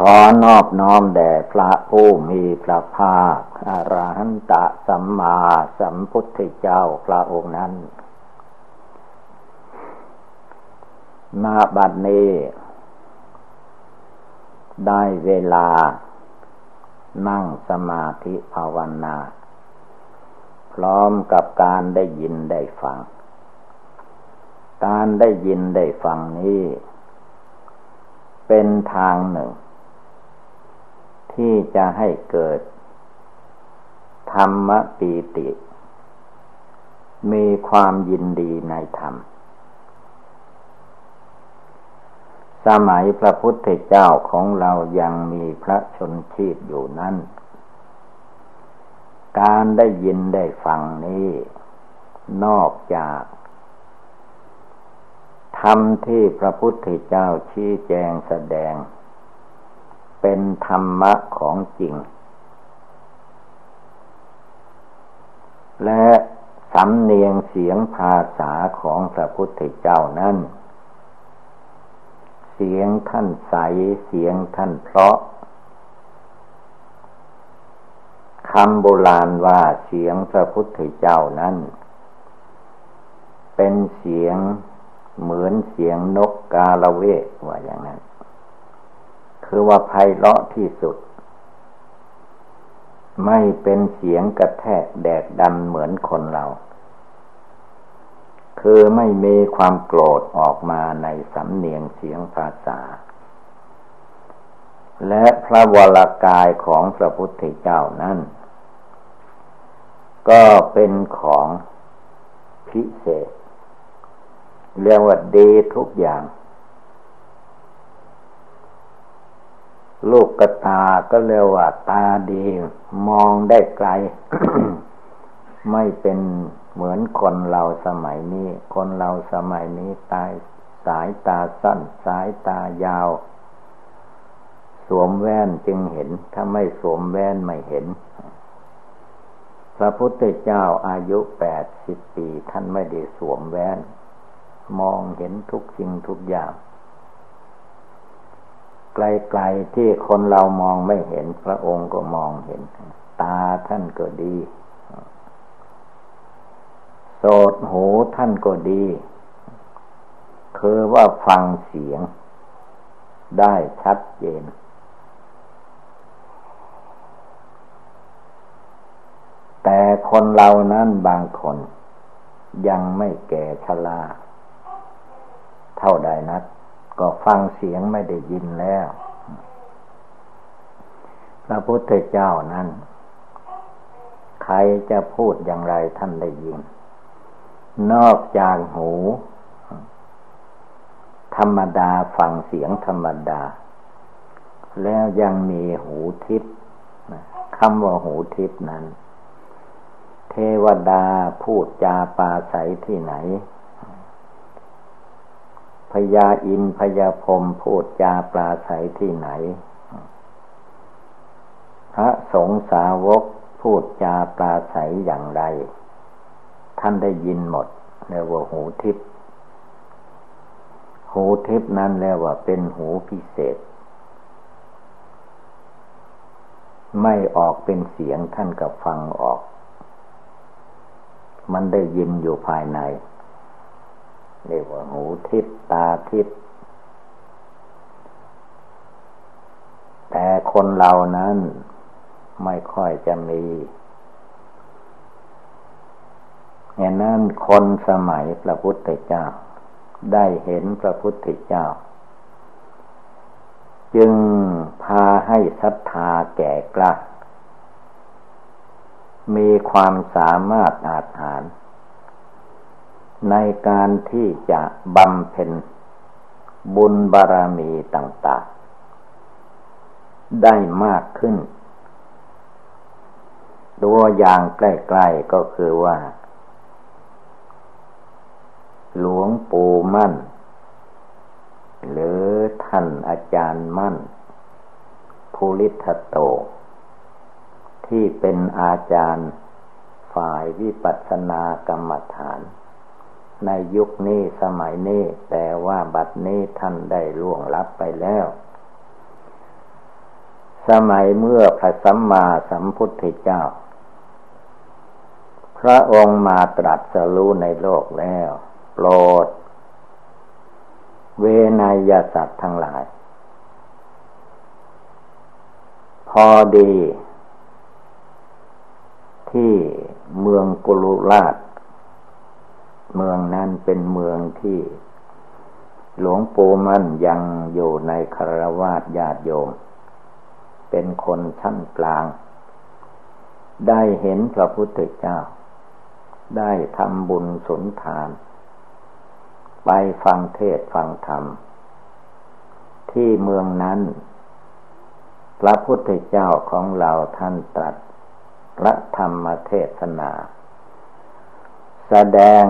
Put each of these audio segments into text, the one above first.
ขอนอบน้อมแด่พระผู้มีพระภาคอรหันตะสัมมาสัมพุทธเจ้าพระองค์นั้น มาบัดนี้ ได้เวลา นั่งสมาธิภาวนา พร้อมกับการได้ยินได้ฟัง การได้ยินได้ฟังนี้ เป็นทางหนึ่ง ที่จะให้เกิด ธรรมปีติ มีความยินดีในธรรม สมัยพระพุทธเจ้าของเรายังมีพระชนชีพอยู่นั้น การได้ยินได้ฟังนี้ นอกจากธรรมที่พระพุทธเจ้าชี้แจงแสดง เป็นธรรมะของจริง และสำเนียงเสียงภาษาของพระพุทธเจ้านั้น เสียงท่านใส เสียงท่านเพราะคำโบราณว่าเสียงพระพุทธเจ้านั้น เป็นเสียงเหมือนเสียงนกกาละเวกว่าอย่างนั้น คือว่าไพเราะที่สุด ไม่เป็นเสียงกระแทกแดกดันเหมือนคนเรา คือไม่มีความโกรธออกมาในสำเนียงเสียงภาษา และพระวรากายของพระพุทธเจ้านั้นก็เป็นของพิเศษ เรียกว่าดีทุกอย่าง ลูกกระตาก็เรียกว่าตาดี มองได้ไกล ไม่เป็นเหมือนคนเราสมัยนี้ คนเราสมัยนี้ตายสายตาสั้น สายตายาว สวมแว่นจึงเห็น ถ้าไม่สวมแว่นไม่เห็น พระพุทธเจ้าอายุแปดสิบปี ท่านไม่ได้สวมแว่น มองเห็นทุกสิ่งทุกอย่าง ไกลๆที่คนเรามองไม่เห็นพระองค์ก็มองเห็น ตาท่านก็ดี โสดหูท่านก็ดี คือว่าฟังเสียง ได้ชัดเจน แต่คนเรานั้นบางคน ยังไม่แก่ชราเท่าใดนัก ก็ฟังเสียงไม่ได้ยินแล้ว พระพุทธเจ้านั้น ใครจะพูดอย่างไรท่านได้ยิน นอกจากหู ธรรมดาฟังเสียงธรรมดา แล้วยังมีหูทิพย์คำว่าหูทิพย์นั้น เทวดาพูดจาปาใสที่ไหน ญาอินพญาพรมพูดจาปลาใสที่ไหน พระสงฆ์สาวกพูดจาปลาใสอย่างไร ท่านได้ยินหมดเรียกว่าหูทิพย์หูทิพย์นั้นเรียกว่าเป็นหูพิเศษ ไม่ออกเป็นเสียงท่านก็ฟังออก มันได้ยินอยู่ภายใน เรียกว่าหูทิพตาทิพแต่คนเรานั้นไม่ค่อยจะมีอย่างนั้นคนสมัยพระพุทธเจ้า ได้เห็นพระพุทธเจ้า จึงพาให้ศรัทธาแก่กล้ามีความสามารถอาจหาร ในการที่จะบำเพ็ญบุญบารมีต่าง ๆ ได้มากขึ้น ตัวอย่างใกล้ ๆ ก็คือว่า หลวงปู่มั่น หรือท่านอาจารย์มั่นภูริทัตโต ที่เป็นอาจารย์ฝ่ายวิปัสสนากรรมฐาน ในยุคนี้สมัยนี้ แต่ว่าบัดนี้ท่านได้ล่วงลับไปแล้ว สมัยเมื่อพระสัมมาสัมพุทธเจ้า พระองค์มาตรัสรู้ในโลกแล้ว โปรด เวนยสัตว์ทั้งหลาย พอดี ที่เมืองกุลุราช เมืองนั้นเป็นเมืองที่ หลวงปู่มั่นยังอยู่ในคารวาสญาติโยม เป็นคนชั้นกลาง ได้เห็นพระพุทธเจ้า ได้ทำบุญสุนทาน ไปฟังเทศฟังธรรม ที่เมืองนั้น พระพุทธเจ้าของเราท่านตรัสพระธรรมเทศนา แสดง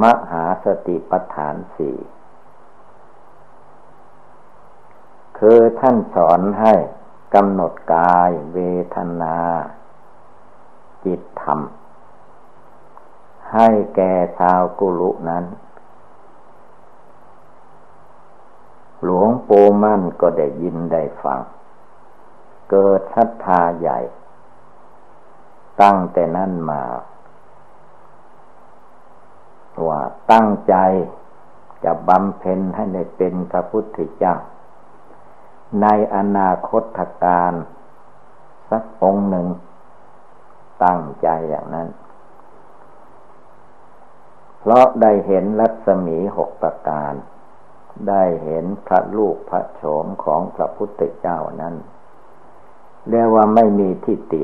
มหาสติปัฏฐานสี่คือท่านสอนให้กำหนดกายเวทนา จิตธรรม ให้แก่ชาวกุลุนั้น หลวงปู่มั่นก็ได้ยินได้ฟัง เกิดศรัทธาใหญ่ ตั้งแต่นั้นมา ว่าตั้งใจจะบำเพ็ญให้ได้เป็นพระพุทธเจ้า ในอนาคตการ สักองหนึ่ง ตั้งใจอย่างนั้น เพราะได้เห็นรัศมีหกประการ ได้เห็นพระลูกพระโฉมของพระพุทธเจ้านั้นเรียกว่าไม่มีทิฏฐิ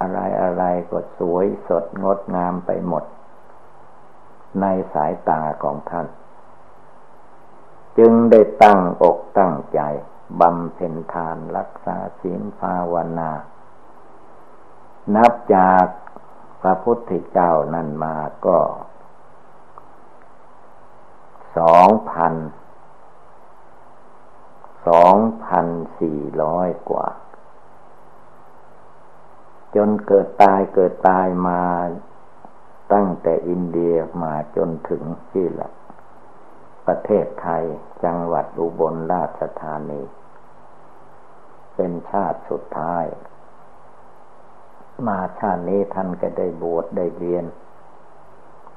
อะไรอะไรก็สวยสดงดงามไปหมด ในสายตาของท่าน จึงได้ตั้งอกตั้งใจบำเพ็ญทานรักษาศีลภาวนา นับจากพระพุทธเจ้านั่นมาก็สองพันสองพันสี่ร้อยกว่า จนเกิดตายเกิดตายมา ตั้งแต่อินเดียมาจนถึงที่ละ ประเทศไทยจังหวัดอุบลราชธานี เป็นชาติสุดท้าย มาชาตินี้ท่านก็ได้บวชได้เรียน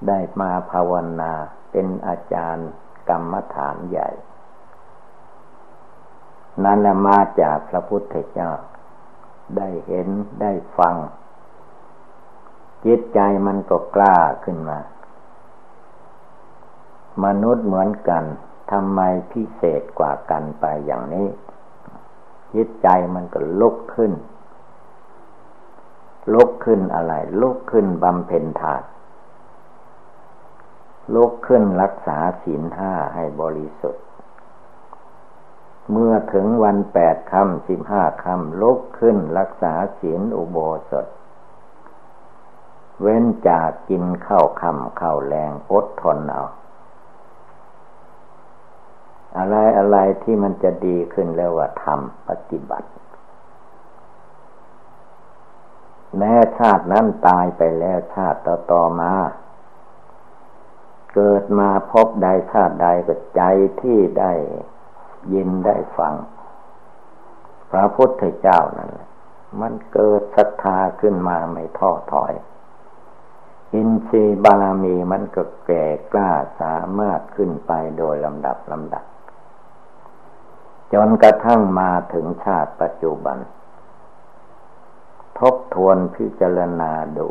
ได้มาภาวนาเป็นอาจารย์กรรมฐานใหญ่ นั่นมาจากพระพุทธเจ้า ได้เห็นได้ฟัง จิตใจมันก็กล้าขึ้นมา มนุษย์เหมือนกันทำไมพิเศษกว่ากันไปอย่างนี้จิตใจมันก็ลุกขึ้น ลุกขึ้นอะไร ลุกขึ้นบำเพ็ญทานลุกขึ้นรักษาศีลห้าให้บริสุทธิ์ เมื่อถึงวันแปดคำสิบห้าคำลุกขึ้นรักษาศีลอุโบสถ เว้นจากกินข้าวคำข้าวแรงอดทนเอา อะไรอะไรที่มันจะดีขึ้นแล้วว่าทำปฏิบัติ แม้ชาตินั้นตายไปแล้วชาติต่อต่อมา เกิดมาพบใดชาติใดก็ใจที่ได้ยินได้ฟัง พระพุทธเจ้านั่นแหละมันเกิดศรัทธาขึ้นมาไม่ท้อถอย อินทรีย์บารมีมันก็แก่กล้าสามารถขึ้นไปโดยลำดับลำดับ จนกระทั่งมาถึงชาติปัจจุบัน ทบทวนพิจารณาดู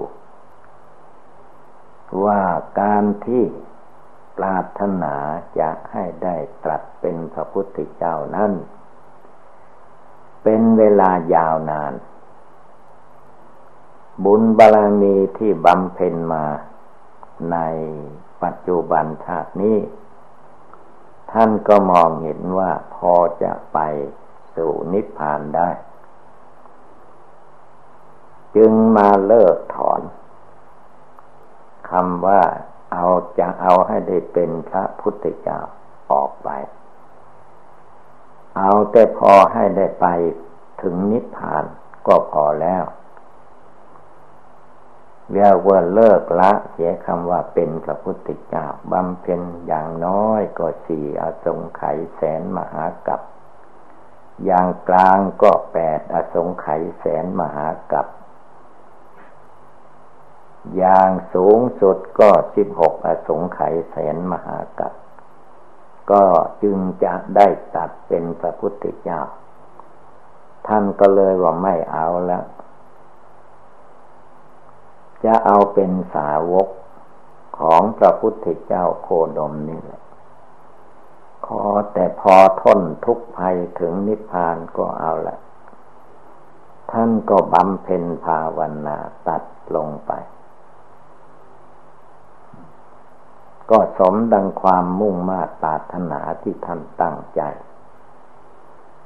ว่าการที่ปรารถนาจะให้ได้ตรัสเป็นพระพุทธเจ้านั้น เป็นเวลายาวนาน บุญบารมีที่บำเพ็ญมาในปัจจุบันชาตินี้ ท่านก็มองเห็นว่าพอจะไปสู่นิพพานได้ จึงมาเลิกถอนคำว่าเอาจะเอาให้ได้เป็นพระพุทธเจ้าออกไป เอาแต่พอให้ได้ไปถึงนิพพานก็พอแล้ว เรียกว่าเลิกละเสียคำว่าเป็นพระพุทธเจ้าบำเพ็ญอย่างน้อยก็สี่อสงไขยแสนมหากับ อย่างกลางก็แปดอสงไขยแสนมหากับ อย่างสูงสุดก็สิบหกอสงไขยแสนมหากับ ก็จึงจะได้ตัดเป็นพระพุทธเจ้า ท่านก็เลยว่าไม่เอาแล้ว จะเอาเป็นสาวกของพระพุทธเจ้าโคดมนี่แหละ ขอแต่พอทนทุกภัยถึงนิพพานก็เอาละท่านก็บำเพ็ญภาวนาตัดลงไป ก็สมดังความมุ่งมาตาถนาที่ท่านตั้งใจ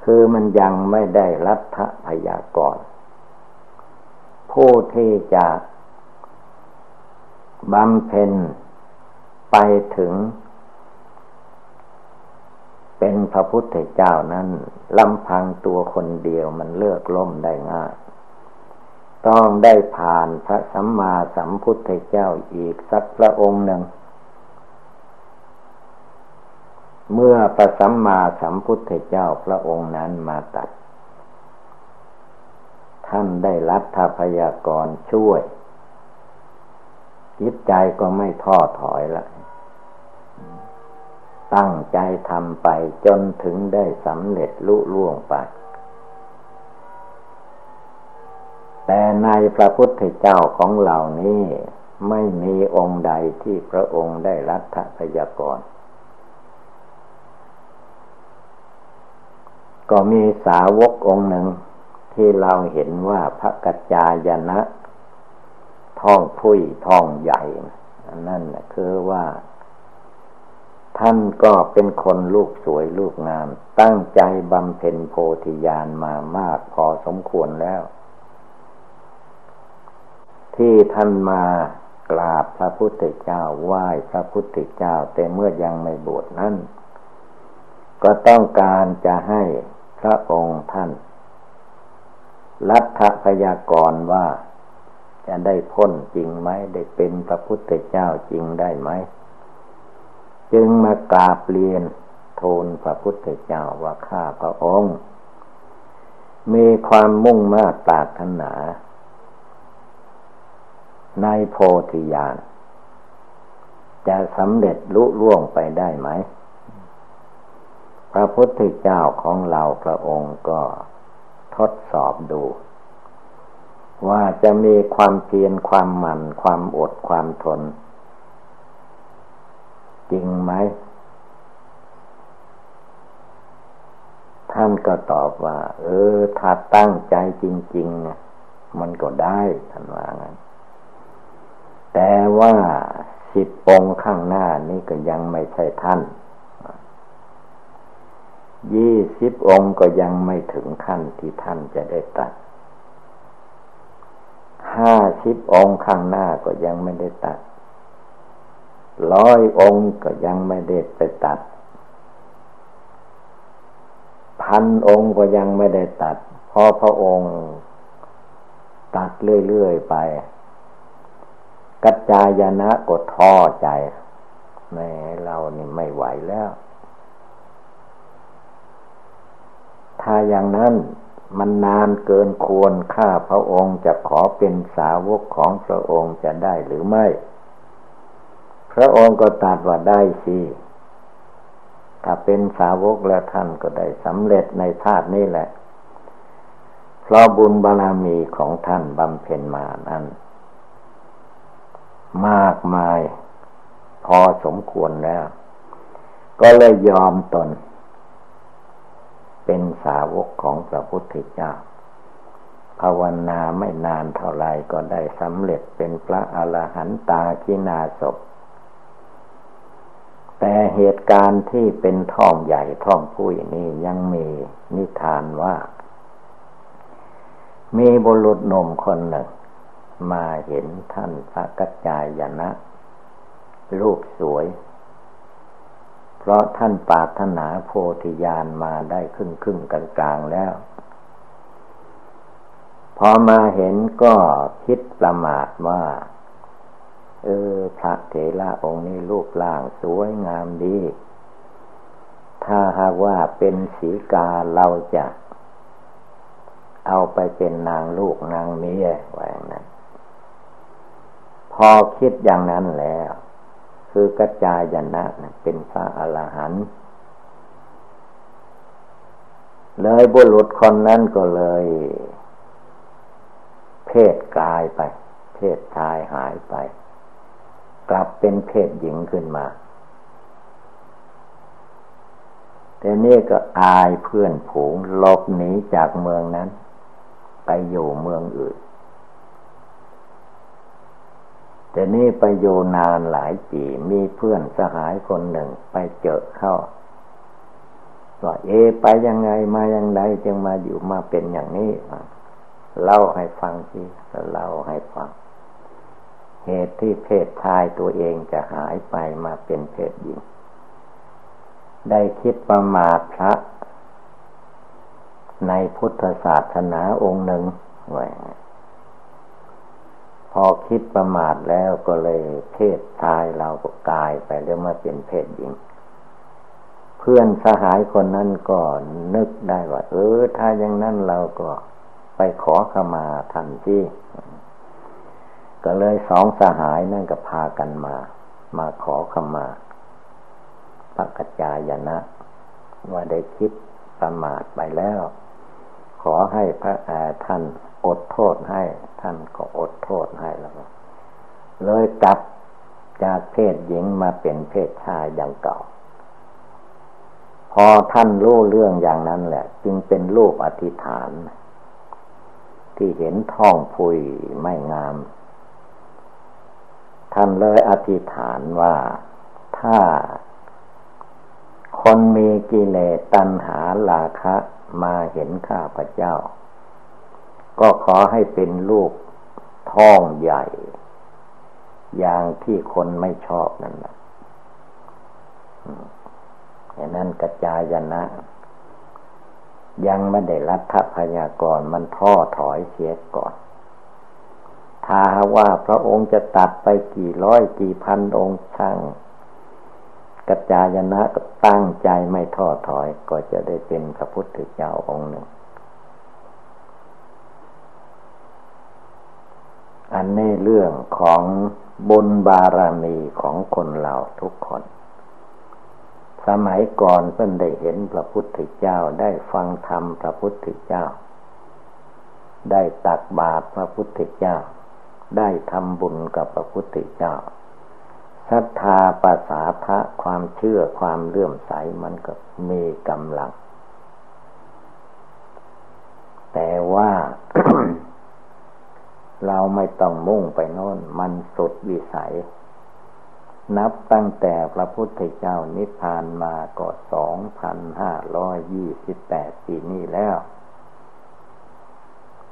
คือมันยังไม่ได้รัฐพยากรผู้ที่จะ บำเพ็ญไปถึง เป็นพระพุทธเจ้านั้นลำพังตัวคนเดียวมันเลือกล้มได้ง่ายต้องได้ผ่านพระสัมมาสัมพุทธเจ้าอีกสักพระองค์หนึ่ง เมื่อพระสัมมาสัมพุทธเจ้าพระองค์นั้นมาตัด ท่านได้รัฐพยากรช่วย จิตใจก็ไม่ท้อถอยละตั้งใจทำไปจนถึงได้สำเร็จลุล่วงไป แต่ในพระพุทธเจ้าของเหล่านี้ไม่มีองค์ใดที่พระองค์ได้รัฐพยากร ก็มีสาวกองค์หนึ่งที่เราเห็นว่าพระกัจจายนะ ท้องพุ้ยท้องใหญ่นั่นคือว่า ท่านก็เป็นคนลูกสวยลูกงาม ตั้งใจบำเพ็ญโพธิญาณมามากพอสมควรแล้ว ที่ท่านมากราบพระพุทธเจ้าไหว้พระพุทธเจ้า แต่เมื่อยังไม่บวชนั้นก็ต้องการจะให้พระองค์ท่าน รัฐพยากรว่า จะได้พ้นจริงไหมได้เป็นพระพุทธเจ้าจริงได้ไหม จึงมากราบเรียนทูลพระพุทธเจ้าว่าข้าพระองค์ มีความมุ่งมา่ปรารถนา ในโพธิญาณจะสำเร็จลุล่วงไปได้ไหม พระพุทธเจ้าของเราพระองค์ก็ทดสอบดู ว่าจะมีความเพียรความหมั่น ความอดความทน จริงไหม ท่านก็ตอบว่า เออ ถ้าตั้งใจจริงๆนี่ยมันก็ได้ท่านว่างั้น แต่ว่าสิบปงข้างหน้านี่ก็ยังไม่ใช่ท่านยี่สิบองค์ก็ยังไม่ถึงขั้นที่ท่านจะได้ตัด ห้าสิบองค์ข้างหน้าก็ยังไม่ได้ตัด ร้อยองค์ก็ยังไม่ได้ไปตัด พันองค์ก็ยังไม่ได้ตัดพอพระองค์ตัดเรื่อยๆไป กัจจายนะก็ท้อใจแม่เรานี่ไม่ไหวแล้ว ถ้าอย่างนั้น มันนานเกินควรข้าพระองค์จะขอเป็นสาวกของพระองค์จะได้หรือไม่ พระองค์ก็ตรัสว่าได้สิถ้าเป็นสาวกแล้วท่านก็ได้สำเร็จในธาตุนี้แหละ เพราะบุญบารรมีของท่านบำเพ็ญมานั้น มากมาย พอสมควรแล้ว ก็เลยยอมตน เป็นสาวกของพระพุทธเจ้า ภาวนาไม่นานเท่าไรก็ได้สำเร็จเป็นพระอรหันตาคินาศพแต่เหตุการณ์ที่เป็นท่องใหญ่ท่องผู้นี้ยังมีนิทานว่า มีบุรุษหนุ่มคนหนึ่ง มาเห็นท่านพระกัจจายนะรูปสวย เพราะท่านปาถนาโพธิญาณมาได้ครึ่งครึ่งกลางกลางแล้ว พอมาเห็นก็คิดประมาทว่า เออ พระเถระองค์นี้รูปร่างสวยงามดี ถ้าหากว่าเป็นสีกาเราจะเอาไปเป็นนางลูกนางเมียไว้นั้น พอคิดอย่างนั้นแล้ว คือกระจายยนะเป็นพระอรหันต์เลยบุรุษคนนั้นก็เลย เพศกายไป เพศชายหายไป กลับเป็นเพศหญิงขึ้นมาแต่นี่ก็อายเพื่อนผูงลบหนีจากเมืองนั้น ไปอยู่เมืองอื่น แต่นี่ไปอยู่นานหลายปีมีเพื่อนสหายคนหนึ่งไปเจอเข้าว่าเอ ไปยังไงมายังไงจึงมาอยู่มาเป็นอย่างนี้เล่าให้ฟังสิเล่าให้ฟัง เหตุที่เพศชายตัวเองจะหายไปมาเป็นเพศหญิง ได้คิดประมาทพระ ในพุทธศาสนาองค์หนึ่งไว้ พอคิดประมาทแล้วก็เลยเพศชายเราก็กลายไปแล้วมาเป็นเพศหญิง เพื่อนสหายคนนั้นก็นึกได้ว่า เออ ถ้าอย่างนั้นเราก็ไปขอขมาทันที่ก็เลยสองสหายนั่นก็พากันมา มาขอขมาพระกัจจายนะ ว่าได้คิดประมาทไปแล้ว ขอให้พระท่าน อดโทษให้ ท่านก็อดโทษให้แล้วเลยกลับจากเพศหญิงมาเป็นเพศชายอย่างเก่า พอท่านรู้เรื่องอย่างนั้นแหละ จึงเป็นรูปอธิษฐาน ที่เห็นท้องพุยไม่งาม ท่านเลยอธิษฐานว่าถ้าคนมีกิเลสตัณหาลาคะมาเห็นข้าพเจ้า ก็ขอให้เป็นลูกท้องใหญ่ อย่างที่คนไม่ชอบนั่นแหละอย่างนั้นกระจายนะ ยังไม่ได้รัฐพยากรมันท่อถอยเสียก่อนถ้าว่าพระองค์จะตัดไปกี่ร้อยกี่พันองค์ช่างกัจจายนะก็ตั้งใจไม่ท้อถอยก็จะได้เป็นพระพุทธเจ้าองค์หนึ่ง อันนี้เรื่องของบุญบารมีของคนเราทุกคน สมัยก่อนเพิ่นได้เห็นพระพุทธเจ้าได้ฟังธรรมพระพุทธเจ้า ได้ตักบาตรพระพุทธเจ้า ได้ทำบุญกับพระพุทธเจ้าศรัทธาภาษาทะความเชื่อความเลื่อมใสมันก็มีกำลัง แต่ว่า เราไม่ต้องมุ่งไปโน่น มันสุดวิสัย นับตั้งแต่พระพุทธเจ้านิพพานมาก็สองพันห้าร้อยยี่สิบแปดปีนี้แล้ว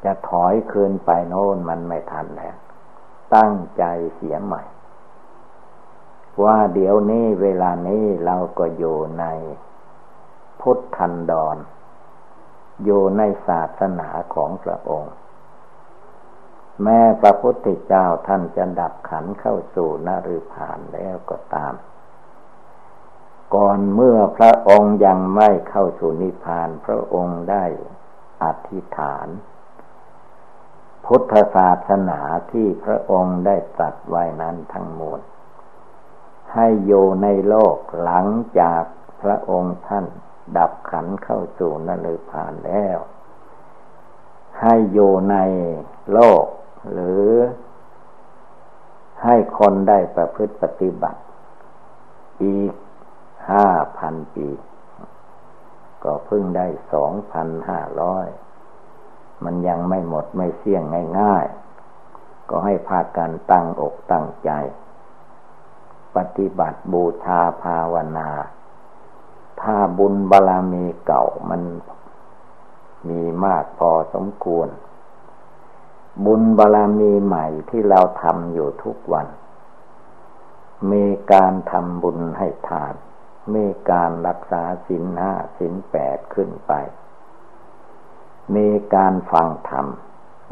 จะถอยคืนไปโน่นมันไม่ทันแล้ว ตั้งใจเสียใหม่ ว่าเดี๋ยวนี้เวลานี้เราก็อยู่ในพุทธันดร อยู่ในศาสนาของพระองค์ แม้พระพุทธเจ้าท่านจะดับขันเข้าสู่นฤพานแล้วก็ตาม ก่อนเมื่อพระองค์ยังไม่เข้าสู่นิพพาน พระองค์ได้อธิษฐาน พุทธศาสนาที่พระองค์ได้ตรัสไว้นั้นทั้งหมด ให้อยู่ในโลกหลังจากพระองค์ท่านดับขันเข้าสู่นรกผ่านแล้ว ให้อยู่ในโลก หรือให้คนได้ประพฤติปฏิบัติ อีกห้าพันปี ก็เพิ่งได้สองพันห้าร้อยมันยังไม่หมดไม่เสี่ยงง่ายๆ ก็ให้พากันตั้งอกตั้งใจ ปฏิบัติบูชาภาวนา ถ้าบุญบารรมีเก่ามันมีมากพอสมควร บุญบารรมีใหม่ที่เราทำอยู่ทุกวัน มีการทำบุญให้ทาน มีการรักษาสินห้าสินแปดขึ้นไป มีการฟังธรรม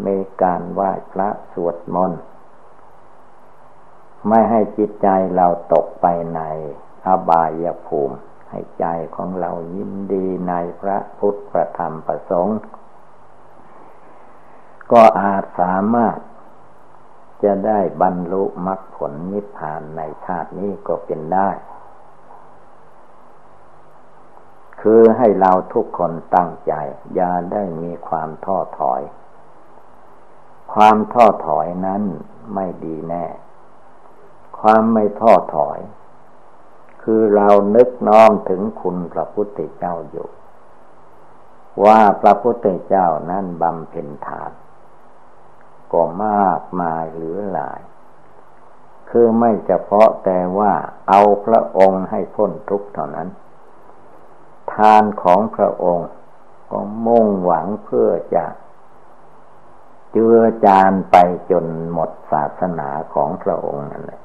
มีการไหว้พระสวดมนต์ ไม่ให้จิตใจเราตกไปในอบายภูมิ ให้ใจของเรายินดีในพระพุทธพระธรรมพระสงฆ์ ก็อาจสามารถจะได้บรรลุมรรคผลนิพพานในชาตินี้ก็เป็นได้ คือให้เราทุกคนตั้งใจ อย่าได้มีความท้อถอย ความท้อถอยนั้นไม่ดีแน่ ความไม่ท้อถอย คือเรานึกน้อมถึงคุณพระพุทธเจ้าอยู่ ว่าพระพุทธเจ้านั้นบำเพ็ญทาน ก็มากมายเหลือหลาย คือไม่เฉพาะแต่ว่าเอาพระองค์ให้พ้นทุกข์เท่านั้น ทานของพระองค์ก็มุ่งหวังเพื่อจะเจือจานไปจนหมดศาสนาของพระองค์นั่นแหละ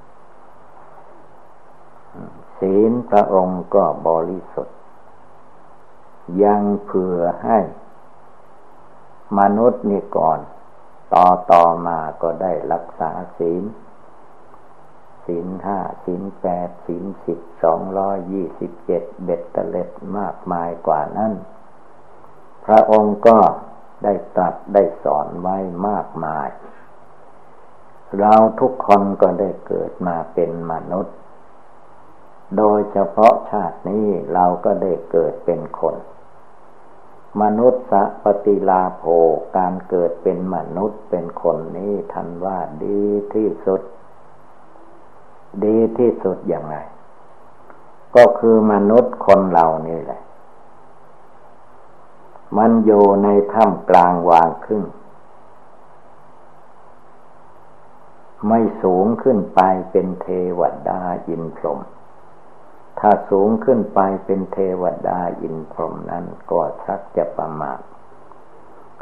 ศีลพระองค์ก็บริสุทธิ์ ยังเผื่อให้มนุษย์นี่ก่อน ต่อต่อมาก็ได้รักษาศีลศีลห้าศีลแปดศีลสิบสองร้อยยี่สิบเจ็ดเบ็ดตะเล็ดมากมายกว่านั้น พระองค์ก็ได้ตรัสได้สอนไว้มากมาย เราทุกคนก็ได้เกิดมาเป็นมนุษย์ โดยเฉพาะชาตินี้เราก็ได้เกิดเป็นคน มนุษย์สปฏิลาโภการเกิดเป็นมนุษย์เป็นคนนี้ทันว่าดีที่สุด ดีที่สุดอย่างไร ก็คือมนุษย์คนเรานี่แหละ มันอยู่ในถ้ำกลางวางครึ่ง ไม่สูงขึ้นไปเป็นเทวดาอินพรหม ถ้าสูงขึ้นไปเป็นเทวดาอินพรหมนั้นก็ชักจะประมาท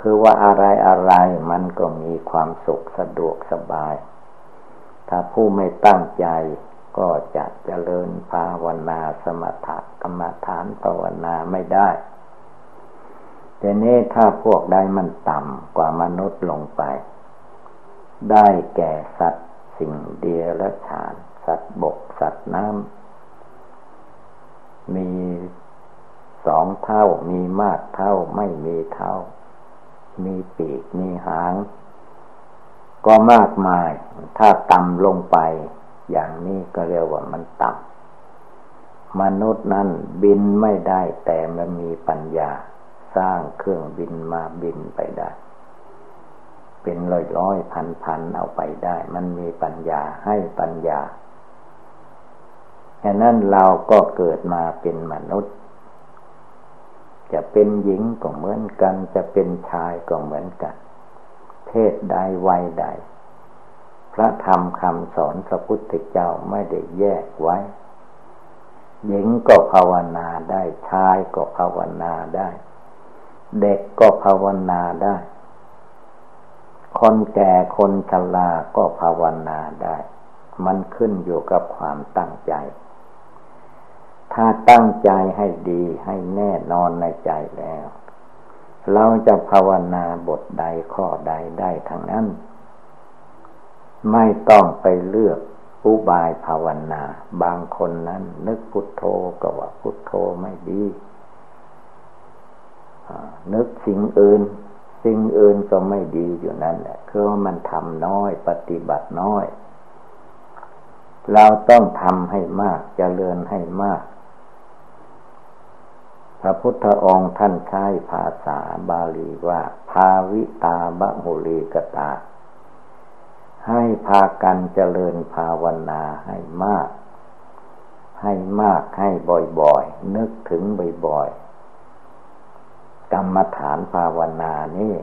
คือว่าอะไรอะไรมันก็มีความสุขสะดวกสบาย ถ้าผู้ไม่ตั้งใจก็จะเจริญภาวนาสมถะกรรมฐานภาวนาไม่ได้แต่นี้ถ้าพวกใดมันต่ำกว่ามนุษย์ลงไป ได้แก่สัตว์สิ่งเดียรฉาน สัตว์บกสัตว์น้ำมีสอง เท่า มีมากเท่า ไม่มีเท่า มีปีก มีหาง ก็มากมาย ถ้าต่ำลงไป อย่างนี้ก็เรียกว่ามันต่ำมนุษย์นั้นบินไม่ได้แต่มันมีปัญญา สร้างเครื่องบินมาบินไปได้ เป็นร้อยร้อยพันพันเอาไปได้ มันมีปัญญาให้ปัญญาฉะนั้นเราก็เกิดมาเป็นมนุษย์ จะเป็นหญิงก็เหมือนกัน จะเป็นชายก็เหมือนกัน เพศใดวัยใด พระธรรมคำสอนพระพุทธเจ้าไม่ได้แยกไว้ หญิงก็ภาวนาได้ ชายก็ภาวนาได้ เด็กก็ภาวนาได้ คนแก่คนชราก็ภาวนาได้ มันขึ้นอยู่กับความตั้งใจ ถ้าตั้งใจให้ดีให้แน่นอนในใจแล้ว เราจะภาวนาบทใดข้อใดได้ทั้งนั้น ไม่ต้องไปเลือกอุบายภาวนา บางคนนั้น นึกพุทโธก็ว่าพุทโธไม่ดีนึกสิ่งอื่น สิ่งอื่นก็ไม่ดีอยู่นั่นแหละคือว่ามันทำน้อยปฏิบัติน้อย เราต้องทำให้มากจเจริญให้มาก พระพุทธองค์ท่านใช้ภาษาบาลีว่า ภาวิตาบะหุลีกตา ให้พากันเจริญภาวนาให้มาก ให้มากให้บ่อยๆ นึกถึงบ่อยๆ กรรมฐานภาวนานี่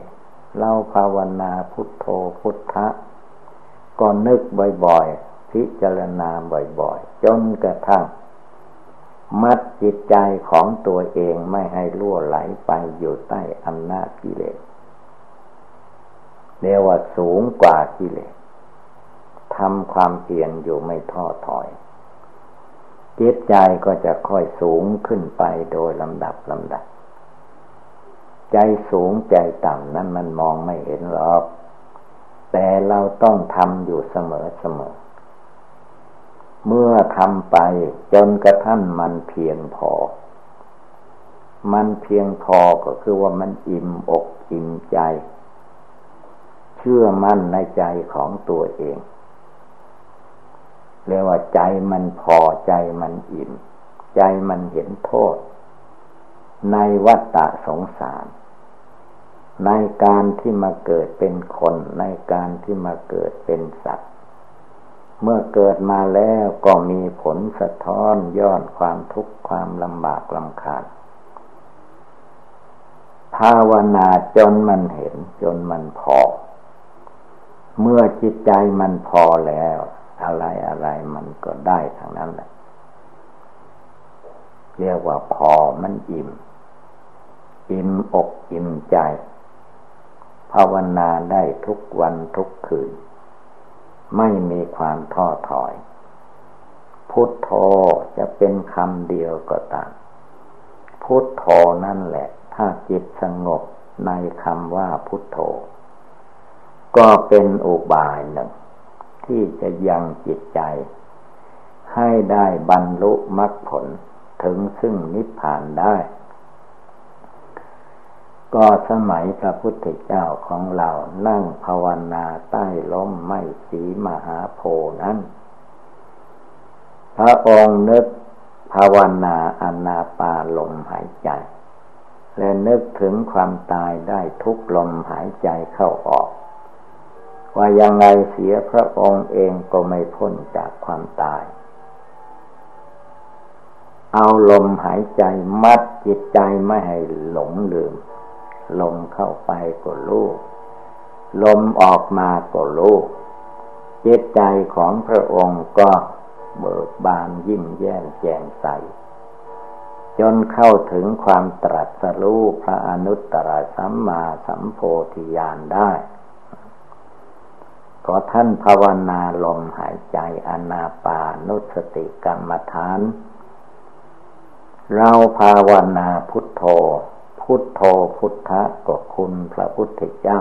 เราภาวนาพุทโธพุทธะ ก็นึกบ่อยๆ พิจารณาบ่อยๆ จนกระทั่ง มัดจิตใจของตัวเองไม่ให้ล่วไหลไปอยู่ใต้อำนาจกิเลสเรียกว่าสูงกว่ากิเลสทำความเพียรอยู่ไม่ท้อถอย จิตใจก็จะค่อยสูงขึ้นไปโดยลำดับลำดับ ใจสูงใจต่ำนั้นมันมองไม่เห็นหรอก แต่เราต้องทำอยู่เสมอเสมอ เมื่อทำไปจนกระทั่งมันเพียงพอ มันเพียงพอก็คือว่ามันอิ่มอกอิ่มใจ เชื่อมั่นในใจของตัวเองเรียกว่าใจมันพอใจมันอิ่ม ใจมันเห็นโทษ ในวัฏฏะสงสาร ในการที่มาเกิดเป็นคน ในการที่มาเกิดเป็นสัตว์ เมื่อเกิดมาแล้วก็มีผลสะท้อนย้อนความทุกข์ความลำบากลำคาญภาวนาจนมันเห็นจนมันพอ เมื่อจิตใจมันพอแล้ว อะไรอะไรมันก็ได้ทั้งนั้นแหละเรียกว่าพอมันอิ่ม อิ่มอกอิ่มใจ ภาวนาได้ทุกวันทุกคืน ไม่มีความท้อถอย พุทโธจะเป็นคำเดียวก็ตามพุทโธนั่นแหละ ถ้าจิตสงบในคำว่าพุทโธ ก็เป็นอุบายหนึ่ง ที่จะยังจิตใจ ให้ได้บรรลุมรรคผลถึงซึ่งนิพพานได้ ก็สมัยพระพุทธเจ้าของเรานั่งภาวนาใต้ล้มไม้สีมหาโพนั้น พระองค์นึกภาวนาอนาปาลมหายใจ และนึกถึงความตายได้ทุกลมหายใจเข้าออก ว่ายังไงเสียพระองค์เองก็ไม่พ้นจากความตาย เอาลมหายใจมัดจิตใจไม่ให้หลงลืม ลมเข้าไปก็รู้ลมออกมาก็รู้จิตใจของพระองค์ก็เบิกบานยิ้มแย้มแจ่มใส จนเข้าถึงความตรัสรู้พระอนุตตรสัมมาสัมโพธิญาณได้ก็ท่านภาวนาลมหายใจอนาปานุสติกรรมฐาน เราภาวนาพุทโธ พุทโธพุทธะก็คุณพระพุทธเจ้า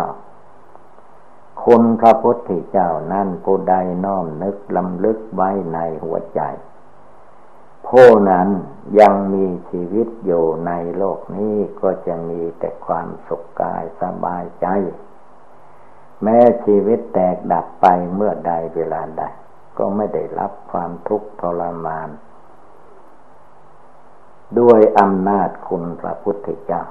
คุณพระพุทธเจ้านั่นผู้ใดน้อมนึกลำลึกไว้ในหัวใจผู้นั้นยังมีชีวิตอยู่ในโลกนี้ก็จะมีแต่ความสุขกายสบายใจ แม้ชีวิตแตกดับไปเมื่อใดเวลาใด ก็ไม่ได้รับความทุกข์ทรมาน ด้วยอำนาจคุณพระพุทธเจ้า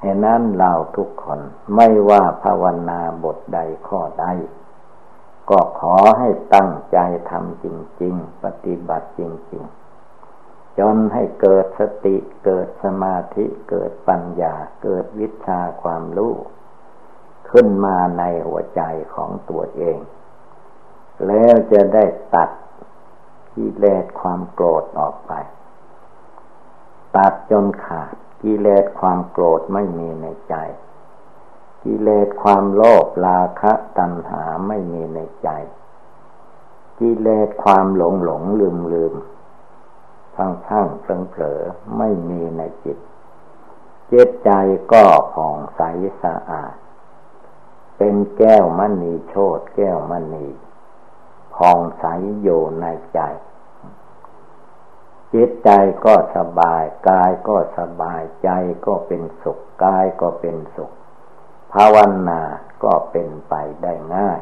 เหตุนั้นเราทุกคนไม่ว่าภาวนาบทใดข้อใด ก็ขอให้ตั้งใจทำจริง ๆ ปฏิบัติจริง ๆ จนให้เกิดสติเกิดสมาธิเกิดปัญญาเกิดวิชาความรู้ขึ้นมาในหัวใจของตัวเอง แล้วจะได้ตัดกิเลสความโกรธออกไป ตัดจนขาดกิเลสความโกรธไม่มีในใจ กิเลสความโลภราคะตัณหาไม่มีในใจ กิเลสความหลงหลงลืมลืมพังพังเพลิงเผลอไม่มีในจิต เจตใจก็ผ่องใสสะอาด เป็นแก้วมณีโชดแก้วมณีพองใสอยู่ในใจ จิตใจก็สบาย กายก็สบายใจก็เป็นสุข กายก็เป็นสุข ภาวนาก็เป็นไปได้ง่าย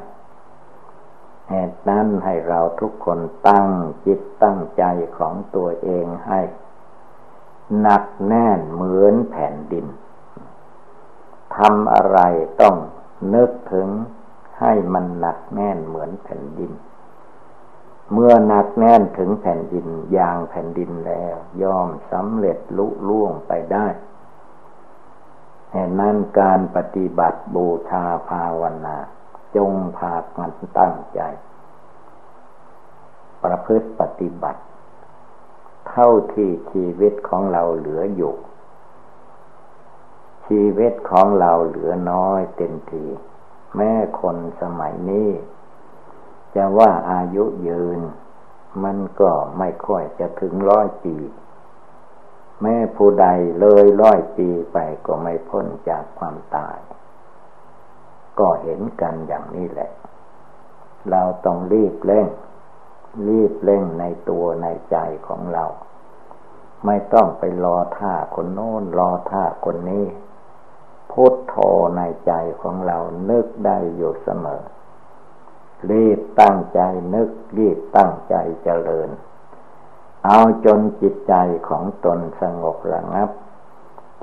เหตุนั้นให้เราทุกคนตั้งจิตตั้งใจของตัวเองให้หนักแน่นเหมือนแผ่นดินทำอะไรต้องนึกถึงให้มันหนักแน่นเหมือนแผ่นดิน เมื่อหนักแน่นถึงแผ่นดินอย่างแผ่นดินแล้ว ย่อมสำเร็จลุล่วงไปได้แห่นั้นการปฏิบัติบูชาภาวนา จงพากันตั้งใจ ประพฤติปฏิบัติ เท่าที่ชีวิตของเราเหลืออยู่ ชีวิตของเราเหลือน้อยเต็มทีแม่คนสมัยนี้ จะว่าอายุยืน มันก็ไม่ค่อยจะถึงร้อยปี แม่ผู้ใดเลยร้อยปีไปก็ไม่พ้นจากความตาย ก็เห็นกันอย่างนี้แหละ เราต้องรีบเร่ง รีบเร่งในตัวในใจของเรา ไม่ต้องไปรอท่าคนโน้นรอท่าคนนี้พุทโธในใจของเรานึกได้อยู่เสมอ รีบตั้งใจนึกรีบตั้งใจเจริญ เอาจนจิตใจของตนสงบระงับ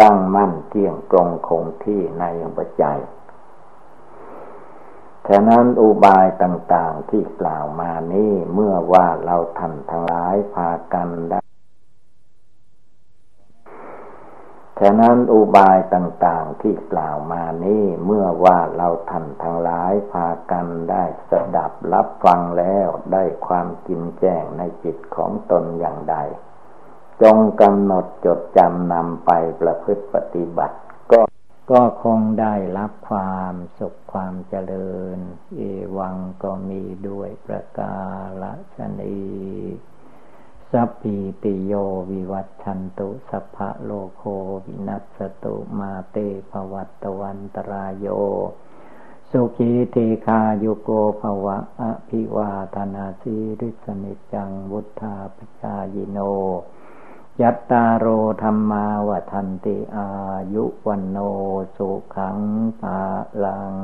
ตั้งมั่นเที่ยงตรงคงที่ในหัวใจฉะนั้นอุบายต่าง ๆที่กล่าวมานี้เมื่อว่าเราท่านทั้งหลายพากันได้ ฉะนั้นอุบายต่างๆที่กล่าวมานี้เมื่อว่าเราท่านทั้งหลายพากันได้สดับรับฟังแล้วได้ความกินแจ้งในจิตของตนอย่างใด จงกำหนดจดจำนำไปประพฤติปฏิบัติ ก็ก็คงได้รับความสุขความเจริญ เอวังก็มีด้วยประกาศนี สัพพีติโยวิวัชชันตุสัพพะโรโควินัสสะตุมาเต ภะวัตวันตะราโยสุขี ทีฆายุโก ภะวะ อะภิวาทะนะสีลิสสะ นิจจังวุฑฒาปะจายิโน จัตตาโรธัมมาวัฑฒันติอายุวัณโณ สุขัง พะลัง